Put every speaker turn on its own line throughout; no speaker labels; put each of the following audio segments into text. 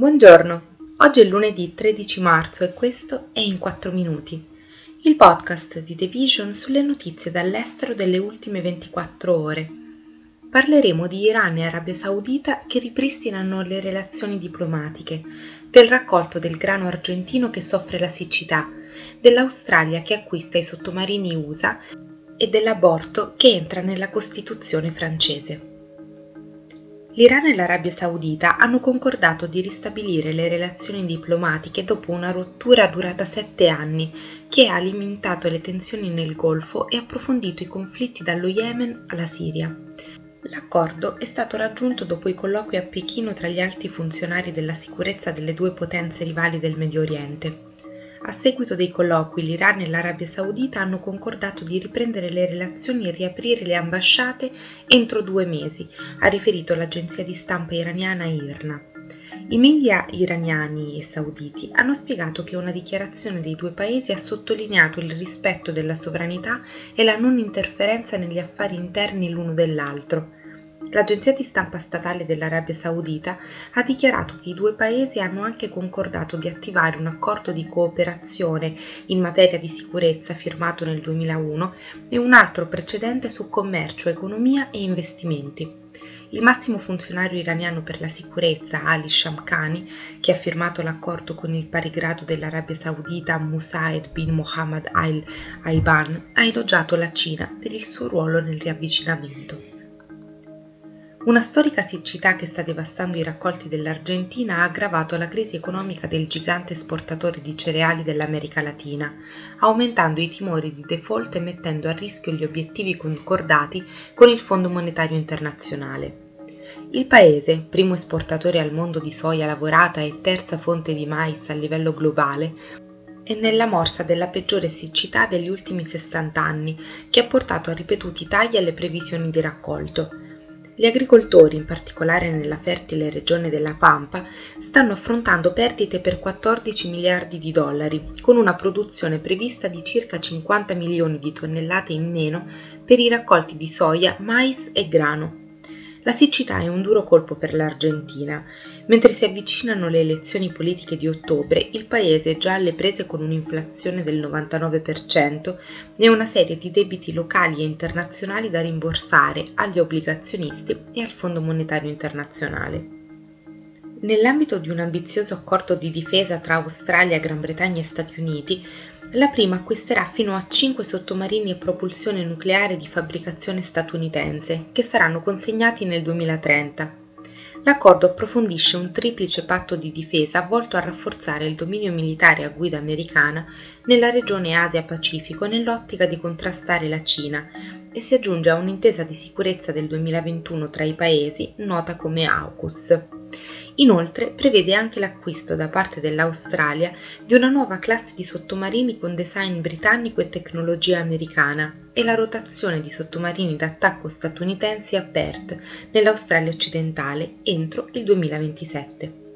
Buongiorno, oggi è lunedì 13 marzo e questo è In 4 Minuti, il podcast di The Vision sulle notizie dall'estero delle ultime 24 ore. Parleremo di Iran e Arabia Saudita che ripristinano le relazioni diplomatiche, del raccolto del grano argentino che soffre la siccità, dell'Australia che acquista i sottomarini USA e dell'aborto che entra nella Costituzione francese. L'Iran e l'Arabia Saudita hanno concordato di ristabilire le relazioni diplomatiche dopo una rottura durata sette anni che ha alimentato le tensioni nel Golfo e approfondito i conflitti dallo Yemen alla Siria. L'accordo è stato raggiunto dopo i colloqui a Pechino tra gli alti funzionari della sicurezza delle due potenze rivali del Medio Oriente. A seguito dei colloqui, l'Iran e l'Arabia Saudita hanno concordato di riprendere le relazioni e riaprire le ambasciate entro due mesi, ha riferito l'agenzia di stampa iraniana IRNA. I media iraniani e sauditi hanno spiegato che una dichiarazione dei due paesi ha sottolineato il rispetto della sovranità e la non interferenza negli affari interni l'uno dell'altro L'agenzia di stampa statale dell'Arabia Saudita ha dichiarato che i due paesi hanno anche concordato di attivare un accordo di cooperazione in materia di sicurezza firmato nel 2001 e un altro precedente su commercio, economia e investimenti. Il massimo funzionario iraniano per la sicurezza, Ali Shamkhani, che ha firmato l'accordo con il pari grado dell'Arabia Saudita Musaid bin Mohammed al-Aiban, ha elogiato la Cina per il suo ruolo nel riavvicinamento. Una storica siccità che sta devastando i raccolti dell'Argentina ha aggravato la crisi economica del gigante esportatore di cereali dell'America Latina, aumentando i timori di default e mettendo a rischio gli obiettivi concordati con il Fondo Monetario Internazionale. Il paese, primo esportatore al mondo di soia lavorata e terza fonte di mais a livello globale, è nella morsa della peggiore siccità degli ultimi 60 anni, che ha portato a ripetuti tagli alle previsioni di raccolto gli agricoltori, in particolare nella fertile regione della Pampa, stanno affrontando perdite per 14 miliardi di dollari, con una produzione prevista di circa 50 milioni di tonnellate in meno per i raccolti di soia, mais e grano. La siccità è un duro colpo per l'Argentina. Mentre si avvicinano le elezioni politiche di ottobre, il paese è già alle prese con un'inflazione del 99% e una serie di debiti locali e internazionali da rimborsare agli obbligazionisti e al Fondo Monetario Internazionale. Nell'ambito di un ambizioso accordo di difesa tra Australia, Gran Bretagna e Stati Uniti, la prima acquisterà fino a 5 sottomarini a propulsione nucleare di fabbricazione statunitense, che saranno consegnati nel 2030. L'accordo approfondisce un triplice patto di difesa volto a rafforzare il dominio militare a guida americana nella regione Asia-Pacifico nell'ottica di contrastare la Cina e si aggiunge a un'intesa di sicurezza del 2021 tra i paesi nota come AUKUS. Inoltre prevede anche l'acquisto da parte dell'Australia di una nuova classe di sottomarini con design britannico e tecnologia americana e la rotazione di sottomarini d'attacco statunitensi a Perth, nell'Australia occidentale, entro il 2027.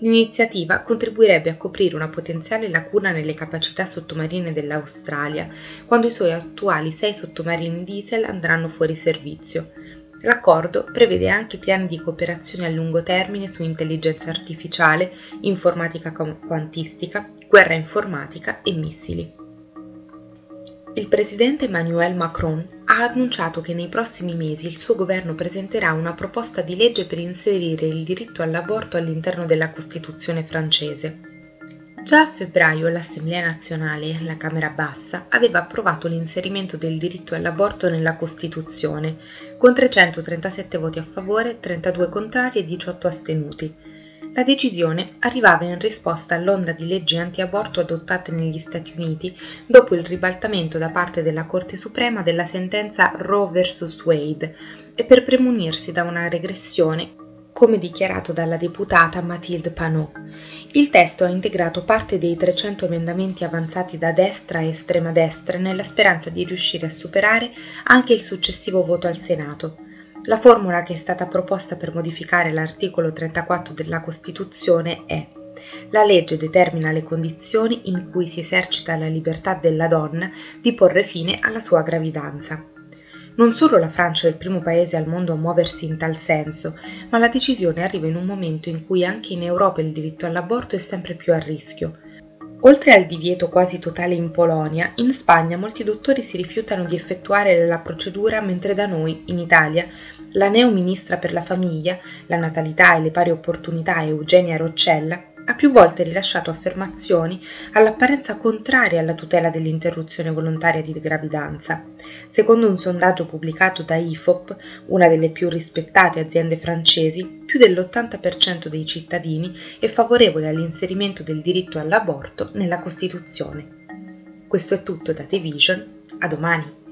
L'iniziativa contribuirebbe a coprire una potenziale lacuna nelle capacità sottomarine dell'Australia, quando i suoi attuali sei sottomarini diesel andranno fuori servizio, L'accordo prevede anche piani di cooperazione a lungo termine su intelligenza artificiale, informatica quantistica, guerra informatica e missili. Il presidente Emmanuel Macron ha annunciato che nei prossimi mesi il suo governo presenterà una proposta di legge per inserire il diritto all'aborto all'interno della Costituzione francese. Già a febbraio l'Assemblea nazionale, la Camera bassa, aveva approvato l'inserimento del diritto all'aborto nella Costituzione, con 337 voti a favore, 32 contrari e 18 astenuti. La decisione arrivava in risposta all'onda di leggi anti-aborto adottate negli Stati Uniti dopo il ribaltamento da parte della Corte Suprema della sentenza Roe vs. Wade e per premunirsi da una regressione come dichiarato dalla deputata Mathilde Panot. Il testo ha integrato parte dei 300 emendamenti avanzati da destra e estrema destra nella speranza di riuscire a superare anche il successivo voto al Senato. La formula che è stata proposta per modificare l'articolo 34 della Costituzione è la legge determina le condizioni in cui si esercita la libertà della donna di porre fine alla sua gravidanza. Non solo la Francia è il primo paese al mondo a muoversi in tal senso, ma la decisione arriva in un momento in cui anche in Europa il diritto all'aborto è sempre più a rischio. Oltre al divieto quasi totale in Polonia, in Spagna molti dottori si rifiutano di effettuare la procedura mentre da noi, in Italia, la neo ministra per la famiglia, la natalità e le pari opportunità Eugenia Roccella ha più volte rilasciato affermazioni all'apparenza contrarie alla tutela dell'interruzione volontaria di gravidanza. Secondo un sondaggio pubblicato da IFOP, una delle più rispettate aziende francesi, più dell'80% dei cittadini è favorevole all'inserimento del diritto all'aborto nella Costituzione. Questo è tutto da The Vision, a domani!